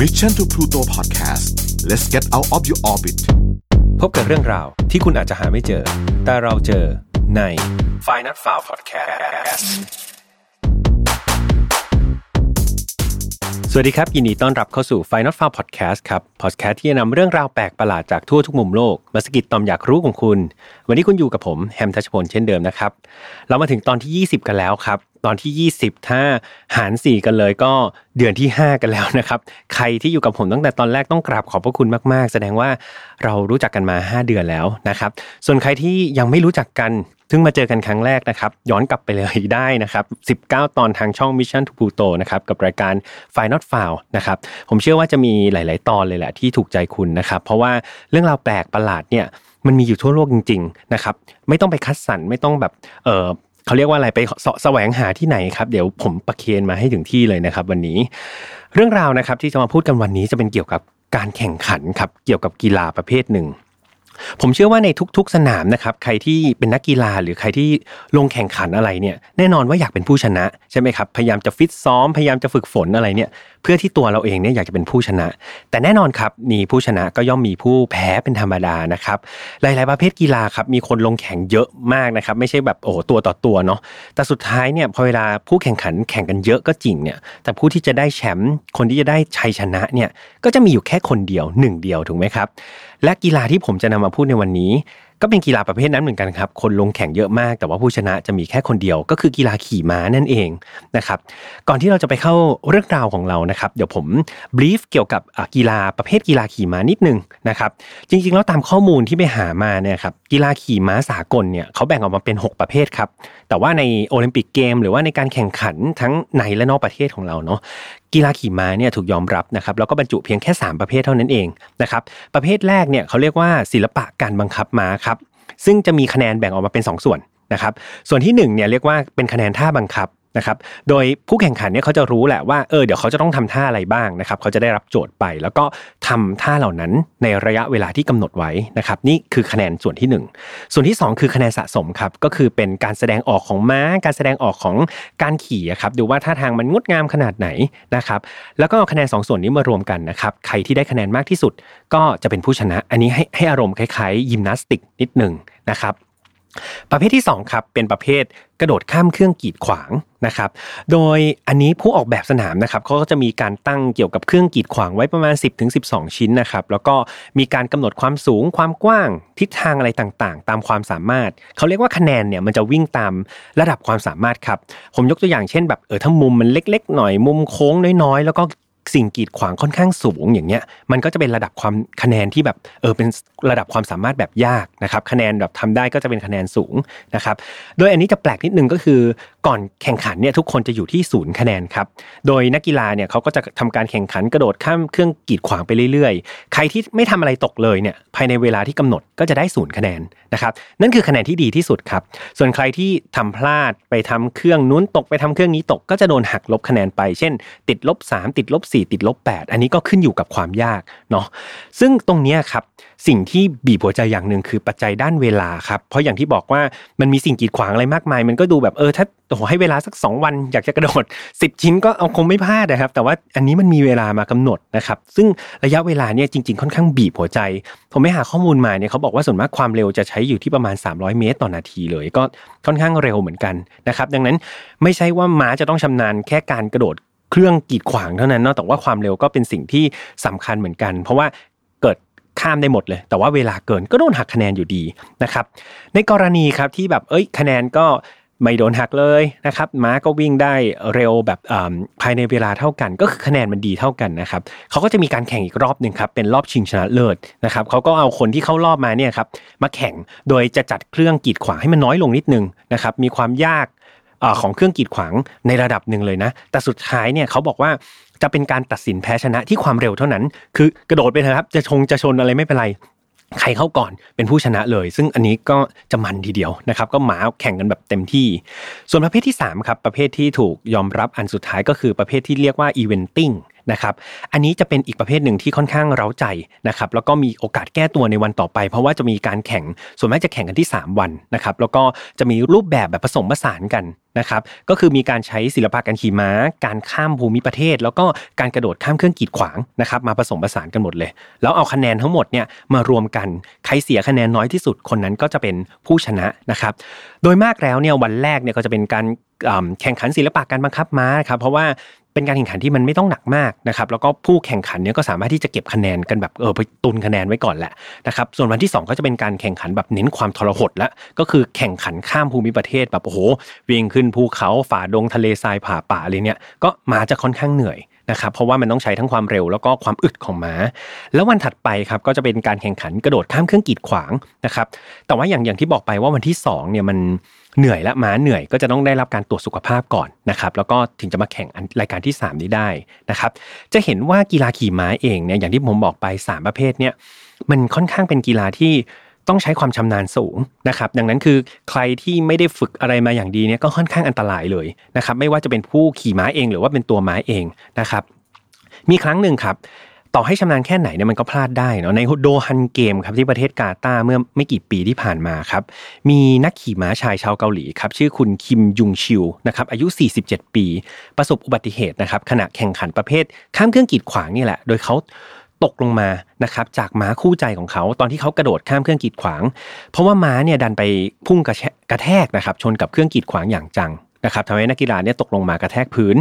Mission to Pluto Podcast let's get out of your orbit พบกับเรื่องราวที่คุณอาจจะหาไม่เจอ แต่เราเจอใน f i n a l f i l e Podcast สวัสดีครับ ยินดีต้อนรับเข้าสู่ Final f i l e Podcast ครับ Podcast ที่จะนำเรื่องราวแปลกประหลาดจากทั่วทุกมุมโลก มาสกิดตอมอยากรู้ของคุณ วันนี้คุณอยู่กับผมแฮมทัชพลเช่นเดิมนะครับ เรามาถึงตอนที่ 20 กันแล้วครับ ตอนที่ 20 ถ้าหาร 4 กันเลยก็เดือนที่ 5 กันแล้วนะครับ ใครที่อยู่กับผมตั้งแต่ตอนแรกต้องกราบขอบพระคุณมากๆ แสดงว่าเรารู้จักกันมา 5 เดือนแล้วนะครับ ส่วนใครที่ยังไม่รู้จักกันซึ่งมาเจอกันครั้งแรกนะครับ ย้อนกลับไปเลยได้นะครับ 19 ตอนทางช่อง Mission to Pluto นะครับกับรายการ f i n a l f i l e นะครับผมเชื่อว่าจะมีหลาย ๆ ตอนเลยแหละที่ถูกใจคุณนะครับ เพราะว่าเรื่องราวแปลกประหลาดเนี่ยมันมีอยู่ทั่วโลกจริง ๆ นะครับ ไม่ต้องไปคัดสรรไม่ต้องแบบเออ เขาเรียกว่าอะไรไปเสาะแสวงหาที่ไหนครับ เดี๋ยวผมประเคนมาให้ถึงที่เลยนะครับ วันนี้ เรื่องราวนะครับที่จะมาพูดกันวันนี้จะเป็นเกี่ยวกับการแข่งขันครับเกี่ยวกับกีฬาประเภทหนึ่ง ผมเชื่อว่าในทุก ๆ สนามนะครับใครที่เป็นนักกีฬาหรือใครที่ลงแข่งขันอะไรเนี่ยแน่นอนว่าอยากเป็นผู้ชนะใช่ไหมครับพยายามจะฟิตซ้อมพยายามจะฝึกฝนอะไรเนี่ยเพื่อที่ตัวเราเองเนี่ยอยากจะเป็นผู้ชนะ แต่แน่นอนครับมีผู้ชนะก็ย่อมมีผู้แพ้เป็นธรรมดานะครับหลาย ๆ ประเภทกีฬาครับมีคนลงแข่งเยอะมากนะครับไม่ใช่แบบโอ้ตัวต่อตัวเนาะแต่สุดท้ายเนี่ยพอเวลาผู้แข่งขันแข่งกันเยอะก็จริงเนี่ยแต่ผู้ที่จะได้แชมป์คนที่จะได้ชัยชนะเนี่ยก็จะมีอยู่แค่คนเดียวหนึ่งเดียวถูกไหมครับและกีฬาที่ผมจะนำมาพูดในวันนี้ ก็เป็นกีฬาประเภทนั้นเหมือนกันครับ คนลงแข่งเยอะมาก แต่ว่าผู้ชนะจะมีแค่คนเดียว ก็คือกีฬาขี่ม้านั่นเองนะครับ ก่อนที่เราจะไปเข้าเรื่องราวของเรานะครับ เดี๋ยวผมบลีฟเกี่ยวกับกีฬาประเภทกีฬาขี่ม้านิดนึงนะครับ จริงๆแล้วตามข้อมูลที่ไปหามาเนี่ยครับ กีฬาขี่ม้าสากลเนี่ยเขาแบ่งออกมาเป็น 6 ประเภทครับ แต่ว่าในโอลิมปิกเกม หรือว่าในการแข่งขันทั้งในและนอกประเทศของเราเนาะกีฬาขี่ม้าเนี่ยถูกยอมรับนะครับแล้วก็บรรจุเพียงแค่ 3 ประเภทเท่านั้นเองนะครับประเภทแรกเนี่ยเขาเรียกว่าศิลปะการบังคับม้าครับ ซึ่งจะมีคะแนนแบ่งออกมาเป็น 2 ส่วนนะครับ ส่วนที่1เนี่ยเรียกว่าเป็นคะแนนท่าบังคับ นะครับ โดยผู้แข่งขันเนี่ยเขาจะรู้แหละว่า เออ เดี๋ยวเขาจะต้องทำท่าอะไรบ้างนะครับ เขาจะได้รับโจทย์ไป แล้วก็ทำท่าเหล่านั้นในระยะเวลาที่กำหนดไว้นะครับ นี่คือคะแนนส่วนที่ 1 ส่วนที่ 2 คือคะแนนสะสมครับ ก็คือเป็นการแสดงออกของม้า การแสดงออกของการขี่ครับ ดูว่าท่าทางมันงดงามขนาดไหนนะครับ แล้วก็คะแนน2ส่วนนี้มารวมกันนะครับ ใครที่ได้คะแนนมากที่สุด ก็จะเป็นผู้ชนะ อันนี้ให้ให้อารมณ์คล้ายๆยิมนาสติกนิดหนึ่งนะครับ ประเภทที่ 2 ครับเป็นประเภทกระโดดข้ามเครื่องกีดขวางนะครับ โดยอันนี้ผู้ออกแบบสนามนะครับเขาก็จะมีการตั้งเกี่ยวกับเครื่องกีดขวางไว้ประมาณ 10-12 ชิ้นนะครับแล้วก็มีการกำหนดความสูงความกว้างทิศทางอะไรต่างๆ ตามความสามารถเขาเรียกว่าคะแนนเนี่ยมันจะวิ่งตามระดับความสามารถครับผมยกตัวอย่างเช่นแบบเออถ้ามุมมันเล็ก ๆ หน่อยมุมโค้งน้อยๆ แล้วก็ สิ่งกีดขวางค่อนข้างสูงอย่างเงี้ยมันก็จะเป็นระดับความคะแนนที่แบบเออเป็นระดับความสามารถแบบยากนะครับคะแนนแบบทำได้ก็จะเป็นคะแนนสูงนะครับโดยอันนี้จะแปลกนิดนึงก็คือก่อนแข่งขันเนี่ยทุกคนจะอยู่ที่ศูนย์คะแนนครับโดยนักกีฬาเนี่ยเขาก็จะทำการแข่งขันกระโดดข้ามเครื่องกีดขวางไปเรื่อยๆ ใครที่ไม่ทำอะไรตกเลยเนี่ยภายในเวลาที่กำหนดก็จะได้ศูนย์คะแนนนะครับนั่นคือคะแนนที่ดีที่สุดครับส่วนใครที่ทำพลาดไปทำเครื่องนู้นตกไปทำเครื่องนี้ตกก็จะโดนหักลบคะแนนไป เช่น ติดลบ3ติดลบ4 ติดลบ 8 อันนี้ก็ขึ้นอยู่กับความยากเนาะซึ่งตรงนี้ครับสิ่งที่บีบหัวใจอย่างหนึ่งคือปัจจัยด้านเวลาครับเพราะอย่างที่บอกว่ามันมีสิ่งกีดขวางอะไรมากมาย มันก็ดูแบบเออถ้าโอ้ให้เวลาสัก 2 วันอยากจะกระโดด 10 ชิ้นก็เอาคงไม่พลาดนะครับ แต่ว่าอันนี้มันมีเวลามากำหนดนะครับซึ่งระยะเวลาเนี่ยจริง ๆ ค่อนข้างบีบหัวใจ ผมไม่หาข้อมูลมาเนี่ยเขาบอกว่าส่วนมากความเร็วจะใช้อยู่ที่ประมาณ 300 เมตรต่อนาทีเลยก็ค่อนข้างเร็วเหมือนกันนะครับดังนั้นไม่ใช่ว่าม้าจะต้องชำนาญแค่การกระโดด เครื่องกีดขวางเท่านั้นเนาะแต่ว่าความเร็วก็เป็นสิ่งที่สำคัญเหมือนกัน เพราะว่าเกิดข้ามได้หมดเลย แต่ว่าเวลาเกินก็โดนหักคะแนนอยู่ดีนะครับในกรณีครับที่แบบเอ้ยคะแนนก็ไม่โดนหักเลยนะครับม้าก็วิ่งได้เร็วแบบภายในเวลาเท่ากัน ก็คือคะแนนมันดีเท่ากันนะครับเขาก็จะมีการแข่งอีกรอบหนึ่งครับเป็นรอบชิงชนะเลิศนะครับเขาก็เอาคนที่เข้ารอบมาเนี่ยครับมาแข่งโดยจะจัดเครื่องกีดขวางให้มันน้อยลงนิดนึงนะครับมีความยาก ของเครื่องกีดขวางในระดับหนึ่งเลยนะ แต่สุดท้ายเนี่ยเขาบอกว่าจะเป็นการตัดสินแพ้ชนะที่ความเร็วเท่านั้น คือกระโดดไปนะครับ จะชงจะชนอะไรไม่เป็นไรใครเข้าก่อนเป็นผู้ชนะเลย ซึ่งอันนี้ก็จะมันทีเดียวนะครับ ก็หมาแข่งกันแบบเต็มที่ ส่วนประเภทที่3ครับประเภทที่ถูกยอมรับอันสุดท้ายก็คือประเภทที่เรียกว่าอีเว นะครับอันนี้จะเป็นอีกประเภทหนึ่งที่ค่อนข้างเร้าใจนะครับแล้วก็มีโอกาสแก้ตัวในวันต่อไป เพราะว่าจะมีการแข่งส่วนมากจะแข่งกันที่ 3 วันนะครับแล้วก็จะมีรูปแบบแบบผสมผสานกันนะครับก็คือมีการใช้ศิลปะการขี่ม้า การข้ามภูมิประเทศ แล้วก็การกระโดดข้ามเครื่องกีดขวางนะครับมาผสมผสานกันหมดเลย แล้วเอาคะแนนทั้งหมดเนี่ยมารวมกันใครเสียคะแนนน้อยที่สุดคนนั้นก็จะเป็นผู้ชนะนะครับโดยมากแล้วเนี่ยวันแรกเนี่ยก็จะเป็นการแข่งขันศิลปะการบังคับม้าครับเพราะว่า เป็นการแข่งขันที่มันไม่ต้องหนักมากนะครับแล้วก็ผู้แข่งขันเนี่ยก็สามารถที่จะเก็บคะแนนกันแบบเออไปตุนคะแนนไว้ก่อนแหละนะครับส่วนวันที่ 2 ก็จะเป็นการแข่งขันแบบเน้นความทรหดแล้วก็คือแข่งขันข้ามภูมิประเทศแบบโอ้โหวิ่งขึ้นภูเขาฝ่าดงทะเลทรายผ่าป่าอะไรเนี่ยก็มาจะค่อนข้างเหนื่อยนะครับเพราะว่ามันต้องใช้ทั้งความเร็วแล้วก็ความอึดของม้า แล้ววันถัดไปครับก็จะเป็นการแข่งขันกระโดดข้ามเครื่องกีดขวางนะครับแต่ว่าอย่างอย่างที่บอกไปว่าวันที่2เนี่ยมัน เหนื่อยละม้าเหนื่อยก็จะต้องได้รับการตรวจสุขภาพก่อนนะครับแล้วก็ถึงจะมาแข่งรายการที่ 3 นี้ได้นะครับจะเห็นว่ากีฬาขี่ม้าเองเนี่ยอย่างที่ผมบอกไป 3 ประเภทเนี่ยมันค่อนข้างเป็นกีฬาที่ต้องใช้ความชำนาญสูงนะครับดังนั้นคือใครที่ไม่ได้ฝึกอะไรมาอย่างดีเนี่ยก็ค่อนข้างอันตรายเลยนะครับไม่ว่าจะเป็นผู้ขี่ม้าเองหรือว่าเป็นตัวม้าเองนะครับมีครั้งหนึ่งครับ ต่อให้ชำนาญแค่ไหนเนี่ยมันก็พลาดได้เนาะในโดฮันเกมครับที่ประเทศกาตาร์เมื่อไม่กี่ปีที่ผ่านมาครับ มีนักขี่ม้าชายชาวเกาหลีครับชื่อคุณคิมยุงชิวนะครับอายุ 47 ปี ประสบอุบัติเหตุนะครับขณะแข่งขันประเภท ข้ามเครื่องกีดขวางนี่แหละ โดยเขาตกลงมานะครับจากม้าคู่ใจของเขา ตอนที่เขากระโดดข้ามเครื่องกีดขวาง เพราะว่าม้าเนี่ยดันไปพุ่งกระแทกนะครับชนกับเครื่องกีดขวางอย่างจังนะครับทำให้นักกีฬาเนี่ยตกลงมากระแทกพื้น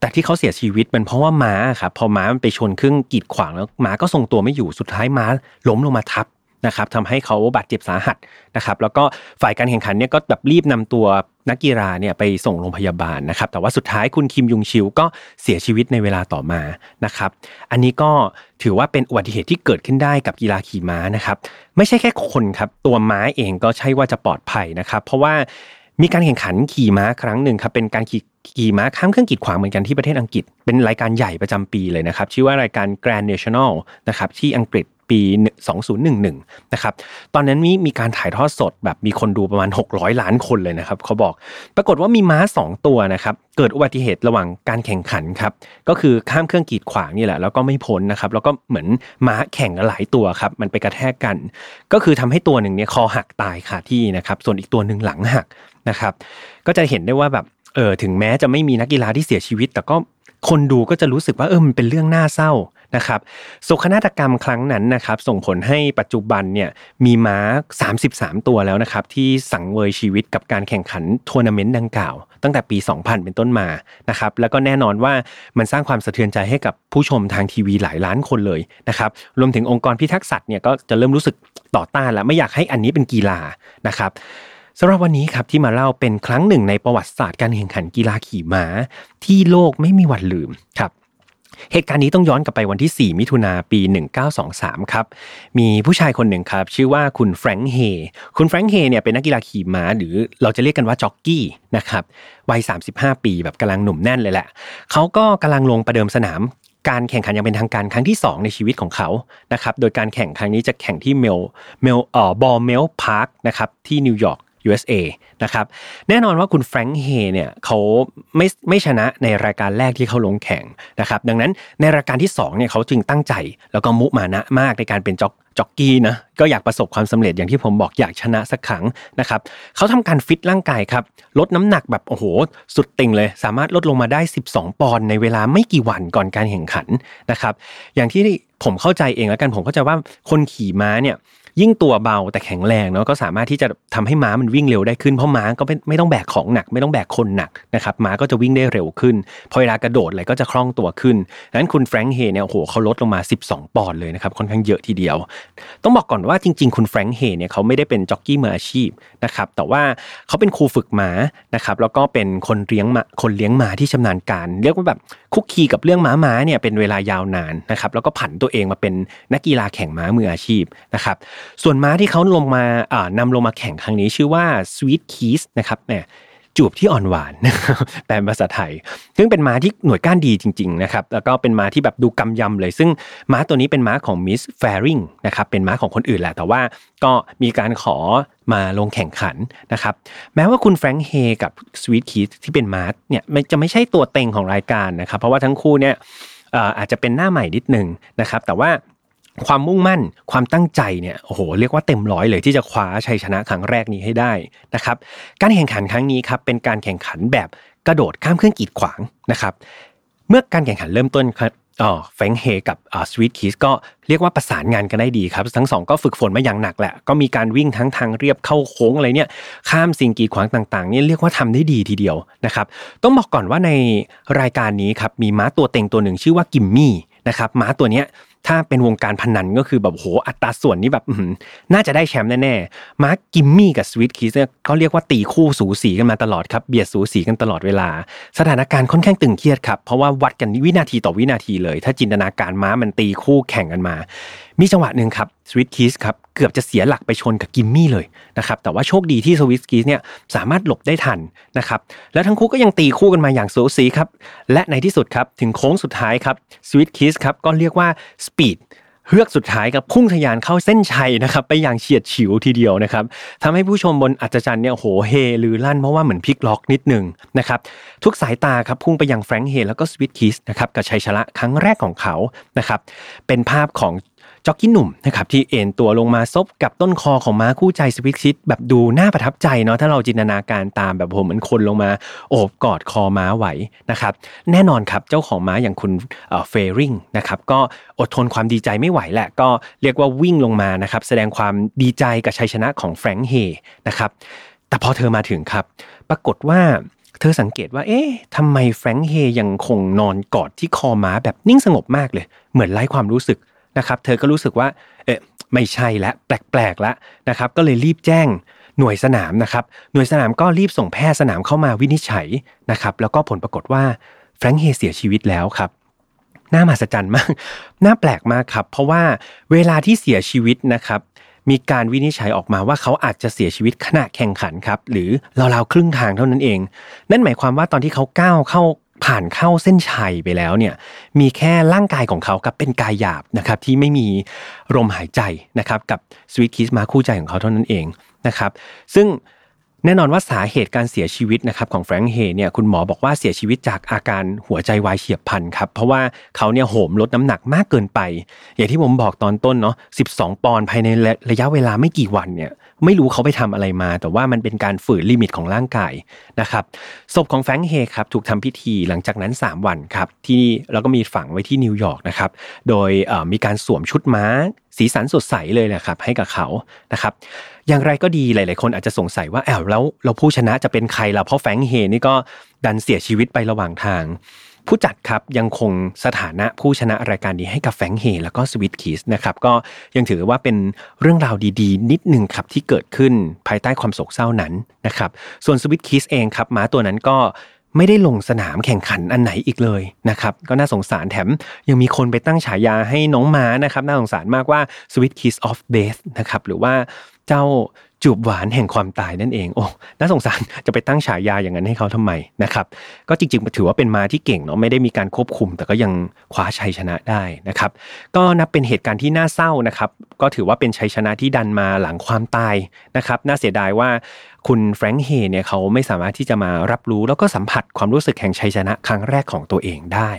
แต่ที่เขาเสียชีวิตมันเพราะว่าม้าครับพอม้ามันไปชนเครื่องกีดขวางแล้วม้าก็ทรงตัวไม่อยู่สุดท้ายม้าล้มลงมาทับนะครับทำให้เขาบาดเจ็บสาหัสนะครับแล้วก็ฝ่ายการแข่งขันเนี่ยก็แบบรีบนำตัวนักกีฬาเนี่ยไปส่งโรงพยาบาลนะครับแต่ว่าสุดท้ายคุณคิมยุงชิวก็เสียชีวิตในเวลาต่อมานะครับอันนี้ก็ถือว่าเป็นอุบัติเหตุที่เกิดขึ้นได้กับกีฬาขี่ม้านะครับไม่ใช่แค่คนครับตัวม้าเองก็ใช่ว่าจะปลอดภัยนะครับเพราะว่า มีการแข่งขันขี่ม้าครั้งหนึ่งครับเป็นการขี่ขี่ม้าข้ามเครื่องกีดขวางเหมือนกันที่ประเทศอังกฤษ เป็นรายการใหญ่ประจำปีเลยนะครับชื่อว่ารายการ Grand National นะครับที่อังกฤษปี 2011 นะครับ ตอนนั้นมีมีการถ่ายทอดสดแบบมีคนดูประมาณ 600 ล้านคนเลยนะครับ เขาบอก ปรากฏว่ามีม้า 2 ตัวนะครับ เกิดอุบัติเหตุระหว่างการแข่งขันครับ ก็คือข้ามเครื่องกีดขวางนี่แหละ แล้วก็ไม่พ้นนะครับ แล้วก็เหมือนม้าแข่งหลายตัวครับ มันไปกระแทกกัน ก็คือทำให้ตัวหนึ่งเนี่ยคอหักตายคาที่นะครับ ส่วนอีกตัวหนึ่งหลังหัก นะครับ ก็จะเห็นได้ว่าแบบเออถึงแม้จะไม่มีนักกีฬาที่เสียชีวิต แต่ก็คนดูก็จะรู้สึกว่าเออมันเป็นเรื่องน่าเศร้านะครับโศกนาฏกรรมครั้งนั้นนะครับส่งผลให้ปัจจุบันเนี่ยมีม้า 33 ตัวแล้วนะครับที่สังเวยชีวิตกับการแข่งขันทัวร์นาเมนต์ดังกล่าว ตั้งแต่ปี 2000 เป็นต้นมานะครับแล้วก็แน่นอนว่ามันสร้างความสะเทือนใจให้กับผู้ชมทางทีวีหลายล้านคนเลยนะครับรวมถึงองค์กรพิทักษ์สัตว์เนี่ยก็จะเริ่มรู้สึกต่อต้านแล้วไม่อยากให้อันนี้เป็นกีฬานะครับ สำหรับวันนี้ครับที่มาเล่าเป็นครั้งหนึ่งในประวัติศาสตร์การแข่งขันกีฬาขี่ม้า ที่โลกไม่มีวันลืมครับเหตุการณ์นี้ต้องย้อนกลับไปวันที่ 4 มิถุนาปี 1923 ครับ มีผู้ชายคนหนึ่งครับ ชื่อว่าคุณ Frank Hayes คุณ Frank Hayes เนี่ยเป็นนักกีฬาขี่ม้า หรือเราจะเรียกกันว่าจ็อกกี้นะครับ วัย 35 ปีแบบกำลังหนุ่มแน่นเลยแหละ เขาก็กำลังลงประเดิมสนามการแข่งขันอย่างเป็นทางการครั้งที่ 2 ในชีวิตของเขานะครับ โดยการแข่งครั้งนี้จะแข่งที่เบล เบลเอ่อ Belmont Park นะครับที่นิวยอร์ก USA นะครับ แน่นอนว่าคุณแฟรงค์เฮเนี่ยเขาไม่ไม่ชนะในรายการแรกที่เขาลงแข่งนะครับ ดังนั้นในรายการที่2เนี่ยเขาจึงตั้งใจ แล้วก็มุมานะมากในการเป็นจ็อกจ็อกกี้นะก็อยากประสบความสำเร็จอย่างที่ผมบอกอยากชนะสักครั้งนะครับเขาทำการฟิตร่างกายครับ ลดน้ำหนักแบบโอ้โห สุดติ่งเลย สามารถลดลงมาได้ 12 ปอนด์ในเวลาไม่กี่วันก่อนการแข่งขันนะครับ อย่างที่ผมเข้าใจเองแล้วกันผมเข้าใจว่าคนขี่ม้าเนี่ย ยิ่งตัวเบาแต่แข็งแรงเนาะก็สามารถที่จะทำให้ม้ามันวิ่งเร็วได้ขึ้นเพราะม้าก็ไม่ไม่ต้องแบกของหนัก ไม่ต้องแบกคนหนักนะครับม้าก็จะวิ่งได้เร็วขึ้น พอเวลากระโดดอะไรก็จะคล่องตัวขึ้นดังนั้นคุณแฟรงค์เฮเนี่ยโอ้โหเขาลดลงมา 12 ปอนด์เลยนะครับค่อนข้างเยอะทีเดียว ต้องบอกก่อนว่าจริง ๆ คุณแฟรงค์เฮเนี่ยเขาไม่ได้เป็นจ็อกกี้มืออาชีพนะครับแต่ว่าเขาเป็นครูฝึกม้านะครับแล้วก็เป็นคนเลี้ยงม้าคนเลี้ยงม้าที่ชำนาญการ เรียกว่าแบบ คุกคีกับเรื่องม้าม้าเนี่ยเป็นเวลายาวนานนะครับแล้วก็ผันตัวเองมาเป็นนักกีฬาแข่งม้ามืออาชีพนะครับส่วนม้าที่เขาลงมาอ่านำลงมาแข่งครั้งนี้ชื่อว่า Sweet Keys นะครับเนี่ย จูบที่อ่อนหวานแปลภาษาไทย ซึ่งเป็นม้าที่หน่วยก้านดีจริงๆนะครับแล้วก็เป็นม้าที่แบบดูกำยำเลย ซึ่งม้าตัวนี้เป็นม้าของมิสแฟริงนะครับเป็นม้าของคนอื่นแหละแต่ว่าก็มีการขอมาลงแข่งขันนะครับแม้ว่าคุณแฟรงค์เฮกับสวีทคีที่เป็นม้าเนี่ยจะไม่ใช่ตัวเต็งของรายการนะครับ เพราะว่าทั้งคู่เนี่ยอาจจะเป็นหน้าใหม่นิดนึงนะครับ แต่ว่า ความมุ่งมั่นความตั้งใจเนี่ยโอ้โหเรียกว่าเต็มร้อยเลยที่จะคว้าชัยชนะครั้งแรกนี้ให้ได้นะครับการแข่งขันครั้งนี้ครับเป็นการแข่งขันแบบกระโดดข้ามเครื่องกีดขวางนะครับเมื่อการแข่งขันเริ่มต้นครับอ๋อแฟงเฮกับอ่าสวีทคิสก็เรียกว่าประสานงานกันได้ดีครับ ทั้งสองก็ฝึกฝนมาอย่างหนักแหละ ก็มีการวิ่งทั้งทางเรียบเข้าโค้งอะไรเนี่ยข้ามสิ่งกีดขวางต่างๆนี่เรียกว่าทำได้ดีทีเดียวนะครับต้องบอกก่อนว่าในรายการนี้ครับมีม้าตัวเต็งตัวหนึ่งชื่อว่า Gimme นะครับม้าตัวเนี้ย ถ้าเป็นวงการพนันก็คือแบบโหอัตราส่วนนี้แบบน่าจะได้แชมป์แน่ๆม้า Gimme กับ Sweet Kiss เนี่ยเขาเรียกว่าตีคู่สูสีกันมาตลอดครับเบียดสูสีกันตลอดเวลา สถานการณ์ค่อนข้างตึงเครียดครับเพราะว่าวัดกันวินาทีต่อวินาทีเลย ถ้าจินตนาการม้ามันตีคู่แข่งกันมา มีจังหวะหนึ่งครับ Sweet Kiss ครับเกือบจะเสียหลักไปชนกับ Gimme เลยนะครับแต่ว่าโชคดีที่ Sweet Kiss เนี่ยสามารถหลบได้ทันนะครับแล้วทั้งคู่ก็ยังตีคู่กันมาอย่างสูสีครับและในที่สุดครับถึงโค้งสุดท้ายครับ Sweet Kiss ครับก็เรียกว่า speed เฮือกสุดท้ายกับพุ่งทะยานเข้าเส้นชัยนะครับไปอย่างเฉียดฉิวทีเดียวนะครับทำให้ผู้ชมบนอัฒจันทร์เนี่ยโหเฮลือลั่นเพราะว่าเหมือนพลิกล็อกนิดหนึ่งนะครับทุกสายตาครับพุ่งไปยัง Frank Hayes แล้วก็ Sweet Kiss นะครับกับชัยชนะครั้งแรกของเขานะครับเป็นภาพของ จ็อกกี้หนุ่มนะครับที่เอ็นตัวลงมาซบกับต้นคอของม้าคู่ใจสวิตชิตแบบดูน่าประทับใจเนาะถ้าเราจินตนาการตามแบบผมเหมือนคนลงมาโอบกอดคอม้าไหวนะครับแน่นอนครับเจ้าของม้าอย่างคุณเฟริงนะครับก็อดทนความดีใจไม่ไหวแหละก็เรียกว่าวิ่งลงมานะครับแสดงความดีใจกับชัยชนะของแฟรงค์เฮนะครับแต่พอเธอมาถึงครับ ปรากฏว่าเธอสังเกตว่า เอ๊ะทำไมแฟรงค์เฮยังคงนอนกอดที่คอม้าแบบนิ่งสงบมากเลย เหมือนไร้ความรู้สึก นะครับเธอก็รู้สึกว่าเอ๊ะไม่ใช่และแปลกๆล้วนะครับก็เลยรีบแจ้งหน่วยสนามนะครับหน่วยสนามก็รีบส่งแพทย์สนามเข้ามาวินิจฉัยนะครับแล้วก็ผลปรากฏว่าแฟรงค์เฮเสียชีวิตแล้วครับน่ามหัศจรรย์มากน่าแปลกมากครับ เพราะว่าเวลาที่เสียชีวิตนะครับมีการวินิจฉัยออกมาว่าเขาอาจจะเสียชีวิตขณะแข่งขันครับหรือราวๆครึ่งทางเท่านั้นเอง นั่นหมายความว่าตอนที่เขาก้าวเข้า ผ่านเข้าเส้นชัยไปแล้วเนี่ยมีแค่ร่างกายของเขากับเป็นกายหยาบนะครับที่ไม่มีลมหายใจนะครับกับ Sweet Kiss ม้าคู่ใจของเขาเท่านั้นเองนะครับซึ่งแน่นอนว่าสาเหตุการเสียชีวิตนะครับของ Frank Hayes เนี่ยคุณหมอบอกว่าเสียชีวิตจากอาการหัวใจวายเฉียบพลันครับเพราะว่าเขาเนี่ยโหมลดน้ำหนักมากเกินไป อย่างที่ผมบอกตอนต้นเนาะ12 ปอนด์ภายในระยะเวลาไม่กี่วันเนี่ย ไม่รู้เขาไปทำอะไรมา แต่ว่ามันเป็นการฝืน limit ของร่างกายนะครับศพของแฟรงค์เฮครับถูกทำพิธีหลังจากนั้น 3 วันครับที่แล้วก็มีฝังไว้ที่นิวยอร์กนะครับโดยมีการสวมชุดม้าสีสันสดใสเลยนะครับให้กับเขานะครับอย่างไรก็ดีหลาย ๆ คนอาจจะสงสัยว่าแอบแล้วเราผู้ชนะจะเป็นใครล่ะเพราะแฟรงเฮนี่ก็ดันเสียชีวิตไประหว่างทาง ผู้จัดครับยังคงสถานะผู้ชนะรายการนี้ให้กับแฟงเฮแล้วก็สวิตคิสนะครับก็ยังถือว่าเป็นเรื่องราวดีๆ นิดหนึ่งครับที่เกิดขึ้นภายใต้ความโศกเศร้านั้นนะครับส่วนสวิตคิสเองครับม้าตัวนั้นก็ไม่ได้ลงสนามแข่งขันอันไหนอีกเลยนะครับก็น่าสงสารแถมยังมีคนไปตั้งฉายาให้น้องม้านะครับน่าสงสารมากว่า Sweet Kiss of Death นะครับหรือว่าเจ้า จูบหวานแห่งความตายนั่นเองโอ้น่าสงสารจะไปตั้งฉายาอย่างนั้นให้เขาทำไมนะครับก็จริงๆถือว่าเป็นม้าที่เก่งเนาะไม่ได้มีการควบคุม แต่ก็ยังคว้าชัยชนะได้นะครับ ก็นับเป็นเหตุการณ์ที่น่าเศร้านะครับ ก็ถือว่าเป็นชัยชนะที่ดันมาหลังความตายนะครับ น่าเสียดายว่าคุณแฟรงค์เฮเนี่ยเขาไม่สามารถที่จะมารับรู้แล้วก็สัมผัสความรู้สึกแห่งชัยชนะครั้งแรกของตัวเองได้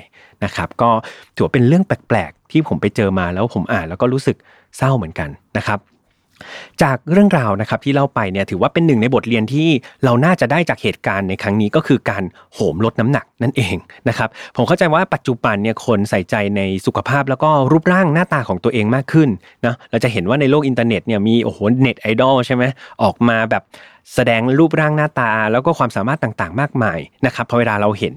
นะครับก็ถือว่าเป็นเรื่องแปลกๆ ที่ผมไปเจอมาแล้วผมอ่านแล้วก็รู้สึกเศร้าเหมือนกันนะครับ จากเรื่องราวนะครับที่เล่าไปเนี่ยถือว่าเป็นหนึ่งในบทเรียนที่เราน่าจะได้จากเหตุการณ์ในครั้งนี้ก็คือการโหมลดน้ำหนักนั่นเองนะครับผมเข้าใจว่าปัจจุบันเนี่ยคนใส่ใจในสุขภาพแล้วก็รูปร่างหน้าตาของตัวเองมากขึ้นนะเราจะเห็นว่าในโลกอินเทอร์เน็ตเนี่ยมีโอ้โห net idol ใช่ไหมออกมาแบบ แสดงรูปร่างหน้าตา แล้วก็ความสามารถต่างๆ มากมายนะครับพอเวลาเราเห็น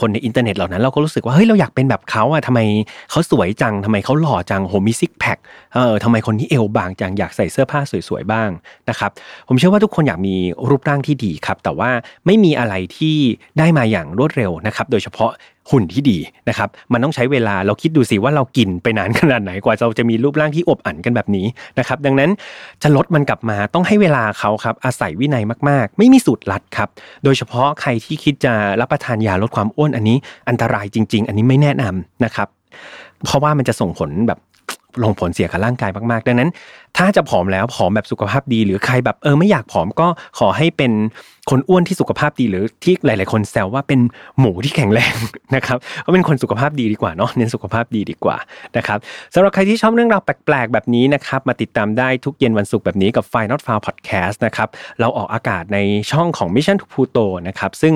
คนในอินเทอร์เน็ตเหล่านั้น เราก็รู้สึกว่าเฮ้ยเราอยากเป็นแบบเขาอะทำไมเขาสวยจังทำไมเขาหล่อจังโหมี six pack เออทำไมคนนี้เอวบางจังอยากใส่เสื้อผ้าสวยๆบ้างนะครับผมเชื่อว่าทุกคนอยากมีรูปร่างที่ดีครับ แต่ว่าไม่มีอะไรที่ได้มาอย่างรวดเร็วนะครับ โดยเฉพาะ หุ่นที่ดีนะครับมันต้องใช้เวลาเราคิดดูสิว่าเรากินไปนานขนาดไหนกว่าเราจะมีรูปร่างที่อบอั่นกันแบบนี้นะครับดังนั้นจะลดมันกลับมาต้องให้เวลาเขาครับอาศัยวินัยมากๆ ไม่มีสูตรลัดครับโดยเฉพาะใครที่คิดจะรับประทานยาลดความอ้วนอันนี้อันตรายจริง ๆ อันนี้ไม่แนะนำนะครับเพราะว่ามันจะส่งผลแบบลงผลเสียกับร่างกายมาก ๆ ดังนั้น ถ้าจะผอมแล้วผอมแบบสุขภาพดี หรือใครแบบเออไม่อยากผอมก็ขอให้เป็น คนอ้วนที่สุขภาพดีหรือที่หลาย ๆ คนแซวว่าเป็นหมูที่แข็งแรงนะครับก็เป็นคนสุขภาพดีดีกว่าเนาะเน้นสุขภาพดีดีกว่านะครับสำหรับใครที่ชอบเรื่องราวแปลก ๆ แบบนี้นะครับมาติดตามได้ทุกเย็นวันศุกร์แบบนี้กับ f i Not f o u n Podcast นะครับเราออกอากาศในช่องของ Mission to Pluto นะครับซึ่ง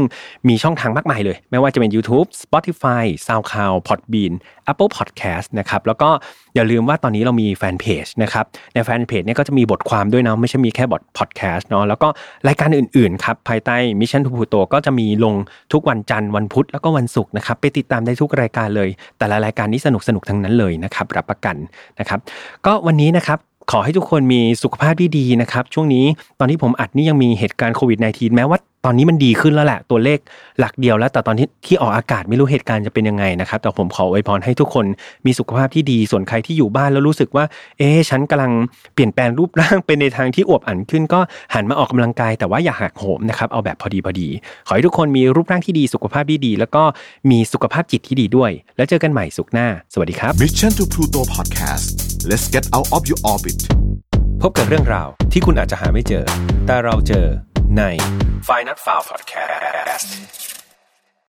มีช่องทางมากมายเลย ไม่ว่าจะเป็น YouTube Spotify SoundCloud Podbean Apple Podcast นะครับแล้วก็อย่าลืมว่าตอนนี้เรามีแฟนเพจนะครับในแฟนเพจเนี่ยก็จะมีบทความด้วยนะไม่ใช่มีแค่บทพอดแคสต์เนาะแล้วก็รายการอื่น ๆ ครับภายใต้ Mission to Pluto ก็จะมีลงทุกวันจันทร์วันพุธแล้วก็วันศุกร์นะครับไปติดตามได้ทุกรายการเลย แต่ละรายการนี้สนุกสนุกทั้งนั้นเลยนะครับรับประกันนะครับ ก็วันนี้นะครับขอให้ทุกคนมีสุขภาพที่ดีนะครับ ช่วงนี้ตอนที่ผมอัดนี่ยังมีเหตุการณ์โควิด -19 แม้ว่า ตอนนี้มันดีขึ้นแล้วแหละตัวเลขหลักเดียวแล้ว แต่ตอนที่ที่ออกอากาศไม่รู้เหตุการณ์จะเป็นยังไงนะครับ แต่ผมขออวยพรให้ทุกคนมีสุขภาพที่ดีส่วนใครที่อยู่บ้านแล้วรู้สึกว่า เอ๊ฉันกำลังเปลี่ยนแปลงรูปร่างเป็นในทางที่อวบอันขึ้นก็หันมาออกกำลังกาย แต่ว่าอย่าหักโหมนะครับเอาแบบพอดีพอดี ขอให้ทุกคนมีรูปร่างที่ดีสุขภาพที่ดี แล้วก็มีสุขภาพจิตที่ดีด้วย แล้วเจอกันใหม่สุขหน้า สวัสดีครับ Mission to Pluto Podcast let's get out of your orbit พบกับเรื่องราวที่คุณอาจจะหาไม่เจอ แต่เราเจอ ใน f i n a l f i l e Podcast